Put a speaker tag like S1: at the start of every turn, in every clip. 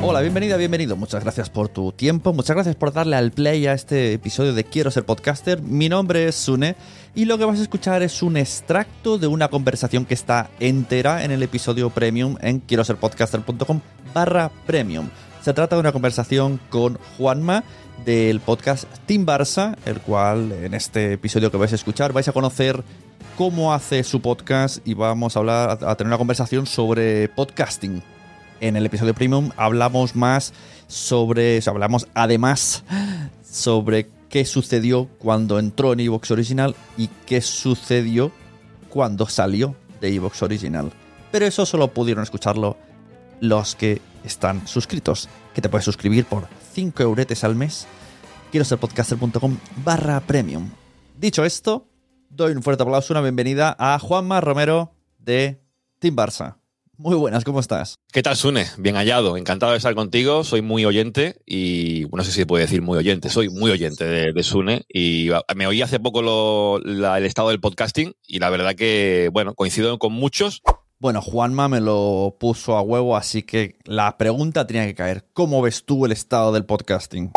S1: Hola, bienvenida, bienvenido. Muchas gracias por tu tiempo, muchas gracias por darle al play a este episodio de Quiero ser podcaster. Mi nombre es Sune y lo que vas a escuchar es un extracto de una conversación que está entera en el episodio premium en quiero ser podcaster.com barra premium. Se trata de una conversación con Juanma del podcast Team Barça, el cual en este episodio que vais a escuchar vais a conocer cómo hace su podcast y vamos a hablar a tener una conversación sobre podcasting. En el episodio premium hablamos más sobre, hablamos además sobre qué sucedió cuando entró en Evox Original y qué sucedió cuando salió de Evox Original. Pero eso solo pudieron escucharlo los que están suscritos, que te puedes suscribir por 5 euretes al mes. Quiero ser podcaster.com barra premium. Dicho esto, doy un fuerte aplauso, una bienvenida a Juanma Romero de Team Barça. Muy buenas, ¿cómo estás?
S2: ¿Qué tal, Sune? Bien hallado. Encantado de estar contigo. Soy muy oyente y no sé si se puede decir muy oyente. Soy muy oyente de, de Sune y me oí hace poco lo- la- el estado del podcasting y la verdad que, bueno, coincido con muchos.
S1: Bueno, Juanma me lo puso a huevo, así que la pregunta tenía que caer. ¿Cómo ves tú el estado del podcasting?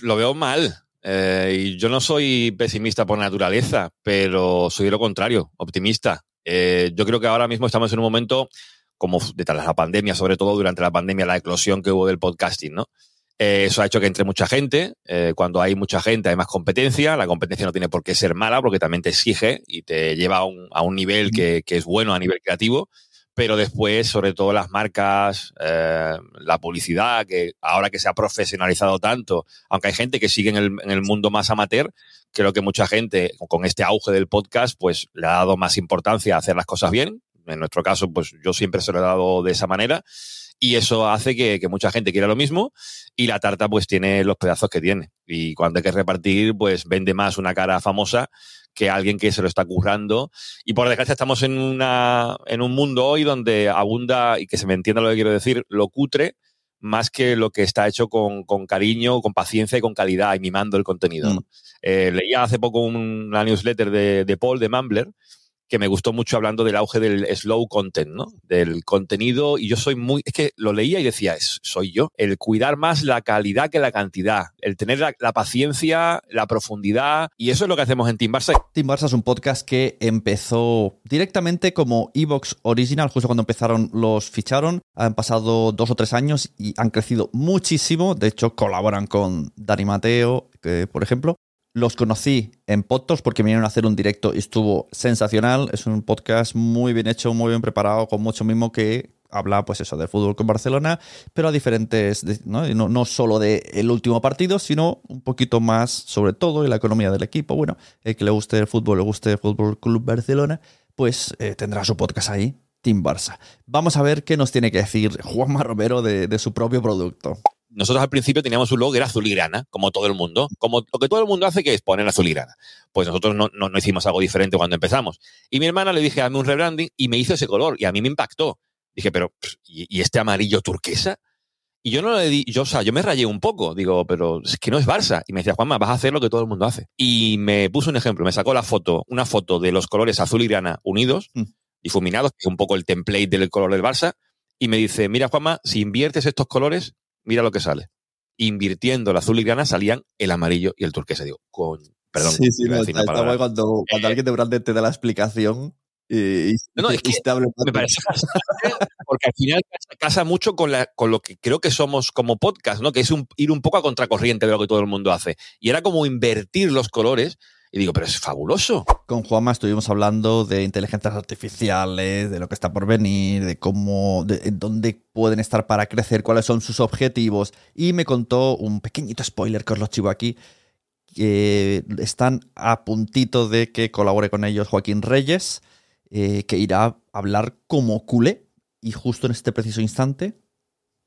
S2: Lo veo mal. Eh, y yo no soy pesimista por naturaleza, pero soy lo contrario, optimista. Eh, yo creo que ahora mismo estamos en un momento, como detrás de la pandemia, sobre todo durante la pandemia, la eclosión que hubo del podcasting, ¿no? Eh, eso ha hecho que entre mucha gente. cuando hay mucha gente hay más competencia. La competencia no tiene por qué ser mala porque también te exige y te lleva a un, a un nivel que, que es bueno a nivel creativo. Pero después, sobre todo las marcas, eh, la publicidad, que ahora que se ha profesionalizado tanto, aunque hay gente que sigue en el, en el mundo más amateur, creo que mucha gente con este auge del podcast, pues le ha dado más importancia a hacer las cosas bien. En nuestro caso, pues yo siempre se lo he dado de esa manera. Y eso hace que, que mucha gente quiera lo mismo y la tarta pues tiene los pedazos que tiene. Y cuando hay que repartir, pues vende más una cara famosa que alguien que se lo está currando. Y por desgracia estamos en, una, en un mundo hoy donde abunda, y que se me entienda lo que quiero decir, lo cutre más que lo que está hecho con, con cariño, con paciencia y con calidad y mimando el contenido. ¿no? Eh, leía hace poco un- una newsletter de, de Paul de Mumbler que me gustó mucho hablando del auge del slow content, ¿no? Del contenido. Y yo soy muy. Es que lo leía y decía, es, soy yo. El cuidar más la calidad que la cantidad. El tener la, paciencia, la profundidad. Y eso es lo que hacemos en Team Barça.
S1: Team Barça es un podcast que empezó directamente como Evox Original, justo cuando empezaron los ficharon. Han pasado dos o tres años y han crecido muchísimo. De hecho, colaboran con Dani Mateo, que, por ejemplo. Los conocí en Podtos porque vinieron a hacer un directo y estuvo sensacional. Es un podcast muy bien hecho, muy bien preparado, con mucho mismo que habla, pues eso, de fútbol con Barcelona, pero a diferentes, de- ¿no? No, solo del el último partido, sino un poquito más sobre todo y la economía del equipo. Bueno, el que le guste el fútbol, le guste el Fútbol Club Barcelona, pues eh, tendrá su podcast ahí, Team Barça. Vamos a ver qué nos tiene que decir Juanma Romero de, de su propio producto.
S2: Nosotros al principio teníamos un logo que era azul y grana, como todo el mundo. Como lo que todo el mundo hace, que es poner azul y grana. Pues nosotros no, no, no hicimos algo diferente cuando empezamos. Y mi hermana le dije, hazme un rebranding y me hizo ese color y a mí me impactó. Dije, pero, ¿y, y este amarillo turquesa? Y yo no le di, yo, o sea, yo me rayé un poco. Digo, pero es que no es Barça. Y me decía, Juanma, vas a hacer lo que todo el mundo hace. Y me puso un ejemplo, me sacó la foto, una foto de los colores azul y grana unidos,
S1: Mm.
S2: difuminados, que es un poco el template del color del Barça. Y me dice, mira, Juanma, si inviertes estos colores, mira lo que sale. Invirtiendo el azul y grana salían el amarillo y el turquesa. Digo, con, perdón,
S1: sí, sí, no, está, guay cuando, cuando
S2: Eh,
S1: alguien de Branded te da la explicación y,
S2: No, no, es que me parece fascinante porque al final casa, casa mucho con, la, con lo que creo que somos como podcast, ¿no? Que es un- ir un poco a contracorriente de lo que todo el mundo hace. Y era como invertir los colores. Y digo, pero es fabuloso.
S1: Con Juanma estuvimos hablando de inteligencias artificiales, de lo que está por venir, de cómo, de dónde pueden estar para crecer, cuáles son sus objetivos. Y me contó un pequeñito spoiler que os lo chivo aquí, que están a puntito de que colabore con ellos Joaquín Reyes, eh, que irá a hablar como culé. Y justo en este preciso instante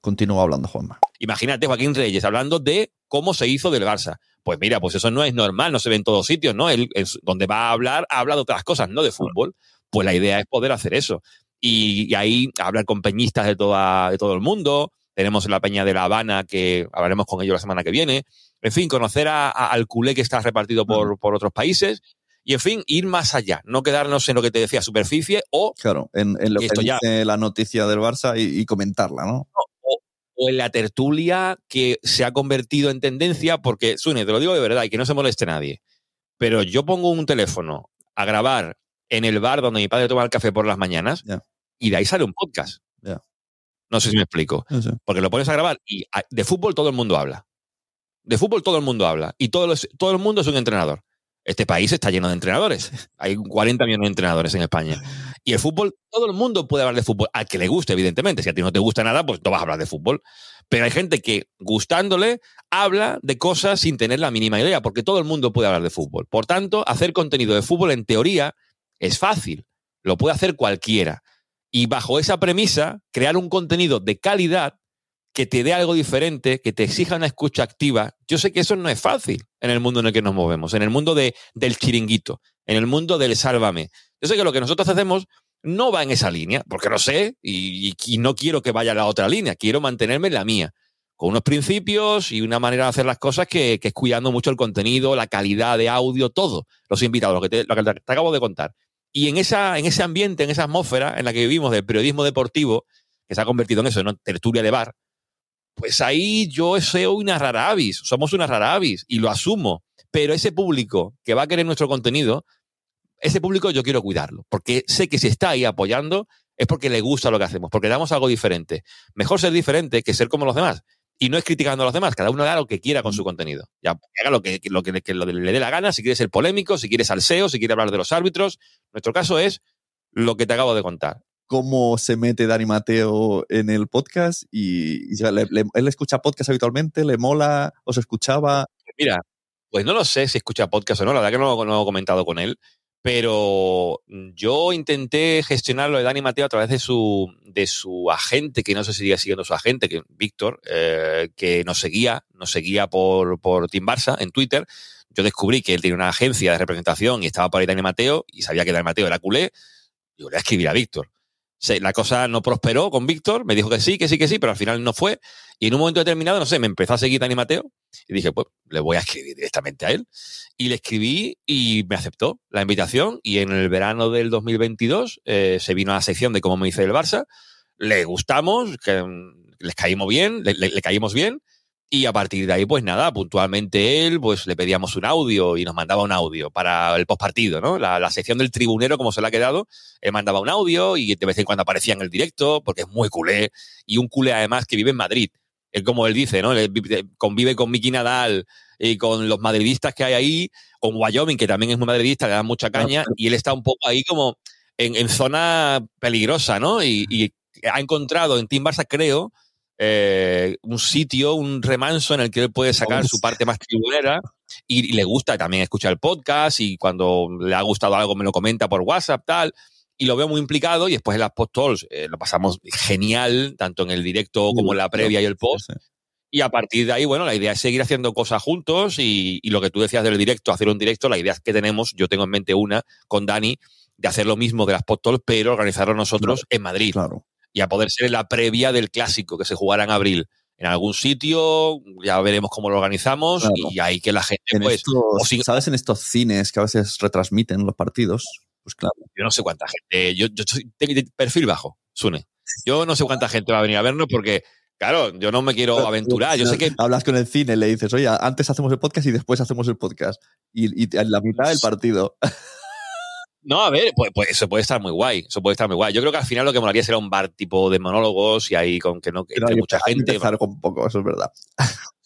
S1: continúa hablando Juanma.
S2: Imagínate Joaquín Reyes hablando de cómo se hizo del Barça. Pues mira, pues eso no es normal, no se ve en todos sitios, ¿no? Él, es donde va a hablar, habla de otras cosas, no de fútbol. Pues la idea es poder hacer eso. Y, y ahí hablar con peñistas de, toda, de todo el mundo. Tenemos la peña de La Habana, que hablaremos con ellos la semana que viene. En fin, conocer a- a- al culé que está repartido por, por otros países. Y en fin, ir más allá, no quedarnos en lo que te decía, superficie o
S1: Claro, en, en lo
S2: Y
S1: que
S2: esto ya-
S1: dice la noticia del Barça y, y comentarla, ¿no?
S2: O en la tertulia que se ha convertido en tendencia, porque, Sune, te lo digo de verdad y que no se moleste nadie, pero yo pongo un teléfono a grabar en el bar donde mi padre toma el café por las mañanas y de ahí sale un podcast. No sé si me explico.
S1: No sé.
S2: Porque lo pones a grabar y a- de fútbol todo el mundo habla. De fútbol todo el mundo habla. Y todo, los- todo el mundo es un entrenador. Este país está lleno de entrenadores. Hay 40 millones de entrenadores en España. Y el fútbol, todo el mundo puede hablar de fútbol. Al que le guste, evidentemente. Si a ti no te gusta nada, pues no vas a hablar de fútbol. Pero hay gente que, gustándole, habla de cosas sin tener la mínima idea, porque todo el mundo puede hablar de fútbol. Por tanto, hacer contenido de fútbol, en teoría, es fácil. Lo puede hacer cualquiera. Y bajo esa premisa, crear un contenido de calidad que te dé algo diferente, que te exija una escucha activa. Yo sé que eso no es fácil en el mundo en el que nos movemos, en el mundo de, del chiringuito, en el mundo del sálvame. Yo sé que lo que nosotros hacemos no va en esa línea, porque lo sé y, no quiero que vaya a la otra línea, quiero mantenerme en la mía, con unos principios y una manera de hacer las cosas que, es cuidando mucho el contenido, la calidad de audio, todo, los invitados, lo que te, lo que te- acabo de contar. Y en, en ese ambiente, en esa atmósfera en la que vivimos del periodismo deportivo, que se ha convertido en eso, en una tertulia de bar, pues ahí yo soy una rara avis, somos una rara avis y lo asumo. Pero ese público que va a querer nuestro contenido, ese público yo quiero cuidarlo, porque sé que si está ahí apoyando es porque le gusta lo que hacemos, porque damos algo diferente. Mejor ser diferente que ser como los demás. Y no es criticando a los demás, cada uno haga lo que quiera con su contenido. Ya, haga lo que, lo que, le dé la gana, si quiere ser polémico, si quiere salseo, si quiere hablar de los árbitros. Nuestro caso es lo que te acabo de contar.
S1: cómo se mete Dani Mateo en el podcast y, le- le- él escucha podcast habitualmente, le mola, os escuchaba.
S2: Mira, pues no lo sé si escucha podcast o no, la verdad que no, no lo he comentado con él, pero yo intenté gestionar lo de Dani Mateo a través de su, de su agente, que no sé si sigue siguiendo su agente, que Víctor, eh, que nos seguía, nos seguía por, por Team Barça en Twitter. Yo descubrí que él tiene una agencia de representación y estaba por ahí Dani Mateo y sabía que Dani Mateo era culé. Yo le voy a escribir a Víctor. La cosa no prosperó con Víctor, me dijo que sí, que sí, que sí, pero al final no fue. Y en un momento determinado, no sé, me empezó a seguir Dani Mateo y dije, pues le voy a escribir directamente a él. Y le escribí y me aceptó la invitación. Y en el verano del 2022 eh, se vino a la sección de cómo me hice el Barça. Le gustamos, que, mm, les caímos bien, le, le- caímos bien. Y a partir de ahí, pues nada, puntualmente él, pues le pedíamos un audio y nos mandaba un audio para el postpartido, ¿no? La, la sección del tribunero, como se le ha quedado, él mandaba un audio y de vez en cuando aparecía en el directo, porque es muy culé. Y un culé además que vive en Madrid. Como él dice, ¿no? Convive con Miki Nadal y con los madridistas que hay ahí, con Wyoming, que también es muy madridista, le dan mucha caña, y él está un poco ahí como en, en zona peligrosa, ¿no? Y, y ha encontrado en Team Barça, creo, eh, un sitio, un remanso en el que él puede sacar su parte más tribunera y, y le gusta también escuchar el podcast y cuando le ha gustado algo me lo comenta por WhatsApp, tal. Y lo veo muy implicado y después en las post-talks eh, lo pasamos genial, tanto en el directo como en la previa y el post. Y a partir de ahí, bueno, la idea es seguir haciendo cosas juntos y, y, lo que tú decías del directo, hacer un directo, la idea es que tenemos, yo tengo en mente una con Dani, de hacer lo mismo de las Podtalk, pero organizarlo nosotros
S1: claro,
S2: en Madrid.
S1: Claro.
S2: Y a poder ser la previa del clásico que se jugará en abril. En algún sitio, ya veremos cómo lo organizamos
S1: Claro.
S2: y ahí que la gente,
S1: En
S2: pues,
S1: estos,
S2: o
S1: ¿Sabes? En estos cines que a veces retransmiten los partidos. Pues claro.
S2: yo no sé cuánta gente, yo, yo soy tengo perfil bajo, Sune. Yo no sé cuánta gente va a venir a vernos porque, claro, yo no me quiero aventurar. Yo sé que
S1: Hablas con el cine, le dices, oye, antes hacemos el podcast y después hacemos el podcast. Y, y en la mitad del partido.
S2: No, a ver, pues, pues eso puede estar muy guay. Eso puede estar muy guay. Yo creo que al final lo que molaría será un bar tipo de monólogos y ahí con que no que mucha gente.
S1: empezar con poco, eso es verdad.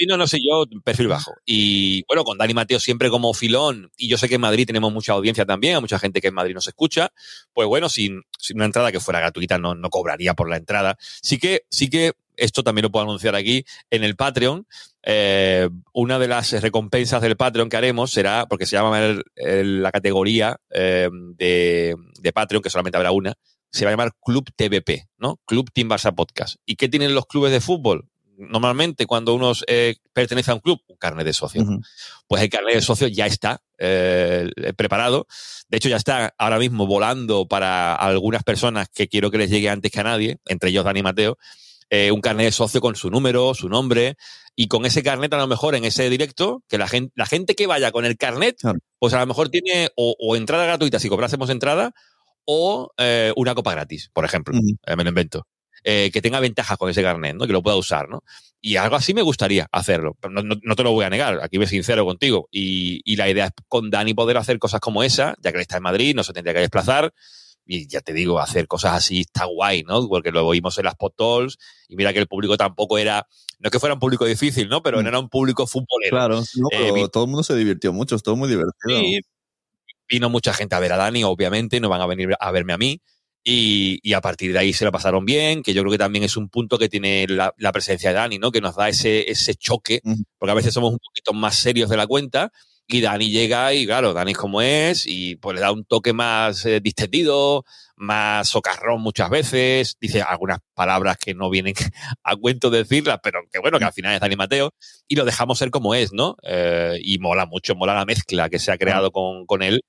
S2: Sí, no, no sé, yo perfil bajo. Y bueno, con Dani Mateo siempre como filón, y yo sé que en Madrid tenemos mucha audiencia también, hay mucha gente que en Madrid nos escucha, pues bueno, sin, sin una entrada que fuera gratuita no, no cobraría por la entrada. Sí que, sí que esto también lo puedo anunciar aquí, en el Patreon, eh, una de las recompensas del Patreon que haremos será, porque se llama el- el- la categoría eh, de, de Patreon, que solamente habrá una, se va a llamar Club TVP, ¿no? Club Team Barça Podcast. ¿Y qué tienen los clubes de fútbol? Normalmente, cuando uno eh, pertenece a un club, un carnet de socio. Pues el carnet de socio ya está eh, preparado. De hecho, ya está ahora mismo volando para algunas personas que quiero que les llegue antes que a nadie, entre ellos Dani y Mateo, eh, un carnet de socio con su número, su nombre, y con ese carnet a lo mejor en ese directo, que la gente, la gente que vaya con el carnet,
S1: Claro.
S2: pues a lo mejor tiene o, o entrada gratuita si cobrásemos entrada, o eh, una copa gratis, por ejemplo. Eh, me lo invento. Eh, que tenga ventajas con ese carnet, ¿no? Que lo pueda usar, ¿no? Y algo así me gustaría hacerlo. Pero No, no- no te lo voy a negar, aquí voy sincero contigo. Y, y la idea es con Dani poder hacer cosas como esa, ya que él está en Madrid, no se tendría que desplazar. Y ya te digo, hacer cosas así está guay, ¿no? Porque lo oímos en las podtalks y mira que el público tampoco era, no es que fuera un público difícil, ¿no? Pero
S1: Mm.
S2: no era un público futbolero.
S1: Claro, no,
S2: Eh,
S1: pero todo el mundo se divirtió mucho, estuvo muy divertido.
S2: Sí, vino mucha gente a ver a Dani, obviamente, no van a venir a verme a mí. Y, y a partir de ahí se lo pasaron bien, que yo creo que también es un punto que tiene la, la presencia de Dani, ¿no? Que nos da ese, ese choque, porque a veces somos un poquito más serios de la cuenta. Y Dani llega y, claro, Dani es como es, y pues le da un toque más eh, distendido, más socarrón muchas veces, dice algunas palabras que no vienen a cuento decirlas, pero que bueno, que al final es Dani Mateo, y lo dejamos ser como es, ¿no? Eh, y mola mucho, mola la mezcla que se ha creado con, con él,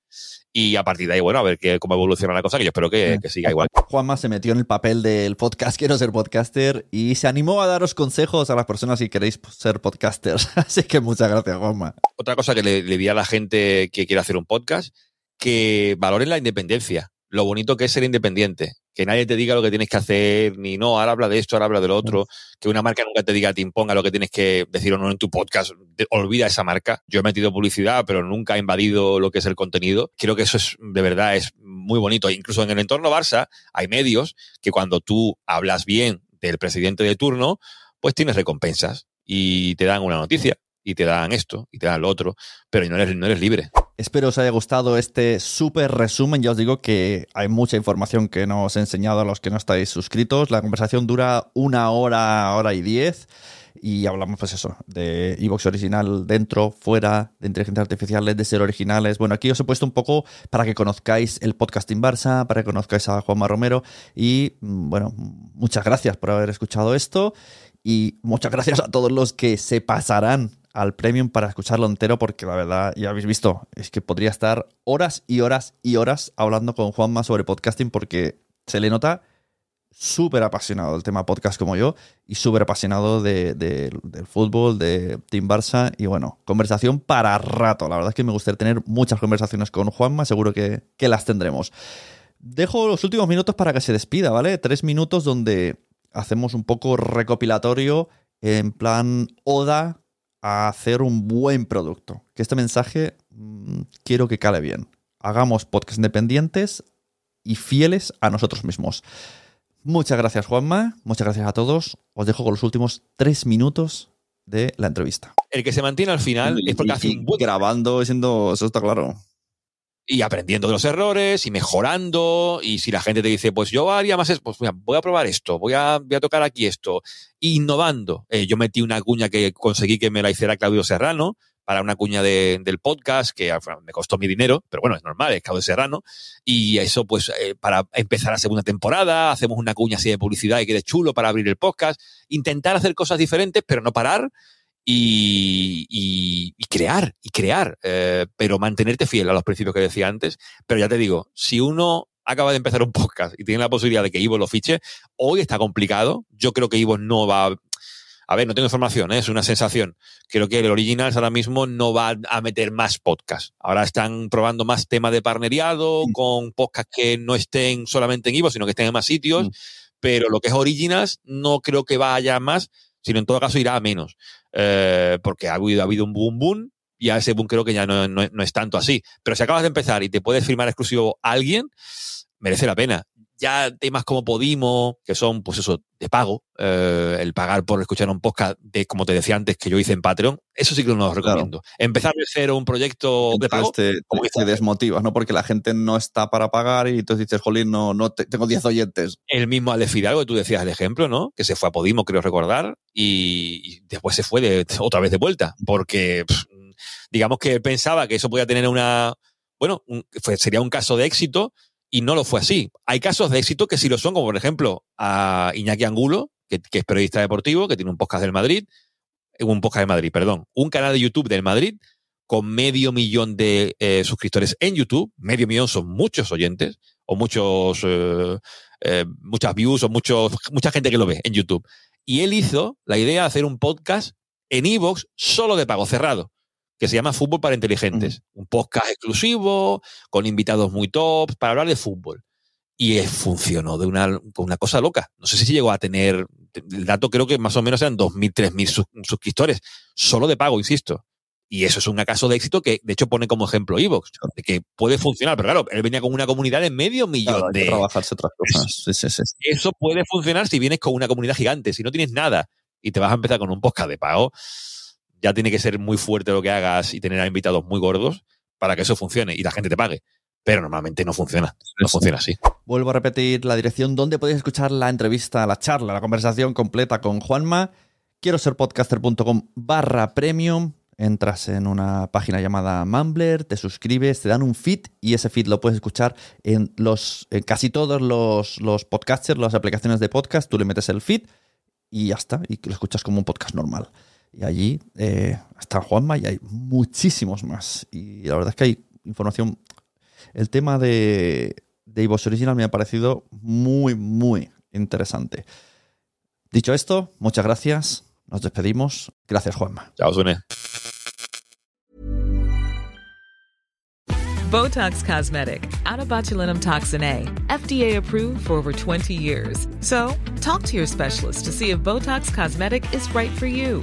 S2: y a partir de ahí, bueno, a ver qué, cómo evoluciona la cosa, que yo espero que, que siga igual.
S1: Juanma se metió en el papel del podcast Quiero ser podcaster y se animó a daros consejos a las personas si queréis ser podcasters. Así que muchas gracias, Juanma.
S2: Otra cosa que le, le diría a la gente que quiere hacer un podcast, que valoren la independencia. Lo bonito que es ser independiente. Que nadie te diga lo que tienes que hacer, ni no, ahora habla de esto, ahora habla de lo otro. Que una marca nunca te diga, te imponga lo que tienes que decir o no en tu podcast. Olvida esa marca. Yo he metido publicidad, pero nunca he invadido lo que es el contenido. Creo que eso es, de verdad, es muy bonito. Incluso en el entorno Barça hay medios que cuando tú hablas bien del presidente de turno, pues tienes recompensas y te dan una noticia y te dan esto y te dan lo otro, pero no eres, no eres libre.
S1: Espero os haya gustado este súper resumen. Ya os digo que hay mucha información que no os he enseñado a los que no estáis suscritos. La conversación dura una hora, hora y diez. Y hablamos, pues eso, de Evox original dentro, fuera, de inteligencia artificial, de ser originales. Bueno, aquí os he puesto un poco para que conozcáis el podcasting Barça, para que conozcáis a Juanma Romero. Y mm, bueno, muchas gracias por haber escuchado esto. Y muchas gracias a todos los que se pasarán al premium para escucharlo entero, porque la verdad, ya habéis visto, es que podría estar horas y horas y horas hablando con Juanma sobre podcasting, porque se le nota súper apasionado del tema podcast como yo y súper apasionado de- de- del fútbol, de Team Barça y bueno, conversación para rato. La verdad es que me gustaría tener muchas conversaciones con Juanma, seguro que, que las tendremos. Dejo los últimos minutos para que se despida, ¿vale? Tres minutos donde hacemos un poco recopilatorio en plan oda a hacer un buen producto. Que este mensaje mm, quiero que cale bien. Hagamos podcasts independientes y fieles a nosotros mismos. Muchas gracias, Juanma. Muchas gracias a todos. Os dejo con los últimos tres minutos de la entrevista.
S2: El que se mantiene al final es porque hace un buen
S1: grabando, siendo, eso está claro.
S2: Y aprendiendo de los errores y mejorando. Y si la gente te dice, pues yo haría más, es- pues voy a probar esto, voy a, voy a tocar aquí esto, innovando. Eh, yo metí una cuña que conseguí que me la hiciera Claudio Serrano, para una cuña de- del podcast, que me costó mi dinero, pero bueno, es normal, es de Serrano. Y eso, pues, eh, para empezar la segunda temporada, hacemos una cuña así de publicidad y quede chulo para abrir el podcast. Intentar hacer cosas diferentes, pero no parar. Y, y- y crear, y crear, eh, pero mantenerte fiel a los principios que decía antes. Pero ya te digo, si uno acaba de empezar un podcast y tiene la posibilidad de que Ivo lo fiche, hoy está complicado. Yo creo que Ivo no va a... A ver, no tengo información, ¿eh? es una sensación. Creo que el Originals ahora mismo no va a meter más podcasts. Ahora están probando más temas de partneriado con podcasts que no estén solamente en Ivo, sino que estén en más sitios.
S1: Mm.
S2: Pero lo que es Originals no creo que vaya más, sino en todo caso irá a menos. Eh, porque ha habido, ha habido un boom boom y a ese boom creo que ya no, no- no es tanto así. Pero si acabas de empezar y te puedes firmar exclusivo a alguien, merece la pena. Ya temas como Podimo, que son, pues eso, de pago, eh, el pagar por escuchar un podcast de, como te decía antes, que yo hice en Patreon, eso sí que no lo recomiendo. Empezar de cero un proyecto de pago,
S1: Entonces te,
S2: como
S1: te- te desmotivas, ¿no? Porque la gente no está para pagar y entonces dices, jolín, no, no te- tengo 10 oyentes.
S2: el mismo Alex Fidalgo, que tú decías el ejemplo, ¿no? Que se fue a Podimo, creo recordar, y, y después se fue de, otra vez de vuelta, porque pff, digamos que pensaba que eso podía tener una, bueno, un- fue- sería un caso de éxito y no lo fue así. Hay casos de éxito que sí lo son, como por ejemplo a Iñaki Angulo, que, es periodista deportivo, que tiene un podcast del Madrid, eh, un podcast de Madrid, perdón, un canal de YouTube del Madrid con medio millón de eh, suscriptores en YouTube, medio millón son muchos oyentes o muchos eh, muchas views o muchos, mucha gente que lo ve en YouTube. Y él hizo la idea de hacer un podcast en Evox solo de pago cerrado, que se llama Fútbol para Inteligentes. Un podcast exclusivo, con invitados muy top, para hablar de fútbol. Y eh, funcionó de una, con una cosa loca. No sé si llegó a tener, el dato creo que más o menos eran 2.000, 3.000 sus- suscriptores, solo de pago, insisto. Y eso es un caso de éxito que, de hecho, pone como ejemplo Evox, de que puede funcionar. Pero claro, él venía con una comunidad de medio millón
S1: Claro, hay que
S2: de,
S1: trabajarse otras cosas. Sí, sí, sí.
S2: eso puede funcionar si vienes con una comunidad gigante. Si no tienes nada y te vas a empezar con un podcast de pago, ya tiene que ser muy fuerte lo que hagas y tener a invitados muy gordos para que eso funcione y la gente te pague. Pero normalmente no funciona. No
S1: Sí.
S2: funciona así.
S1: Vuelvo a repetir la dirección donde podéis escuchar la entrevista, la charla, la conversación completa con Juanma. Quiero ser podcaster.com barra premium. Entras en una página llamada Mumbler, te suscribes, te dan un feed y ese feed lo puedes escuchar en los en casi todos los, los podcasters, las aplicaciones de podcast. Tú le metes el feed y ya está, y lo escuchas como un podcast normal. Y allí eh, está Juanma y hay muchísimos más. Y la verdad es que hay información. El tema de, de iVoox Original me ha parecido muy, muy interesante. Dicho esto, muchas gracias. Nos despedimos. Gracias, Juanma.
S2: Chao, Sune.
S3: Botox Cosmetic, out of botulinum toxin A, FDA approved for over 20 years. So, talk to your specialist to see if Botox Cosmetic is right for you.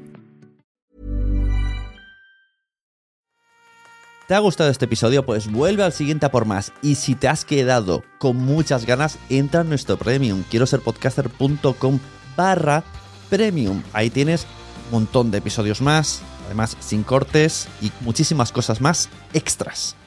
S1: ¿Te ha gustado este episodio? Pues vuelve al siguiente a por más. Y si te has quedado con muchas ganas, entra en nuestro premium. Quiero ser podcaster.com barra premium. Ahí tienes un montón de episodios más, además sin cortes y muchísimas cosas más extras.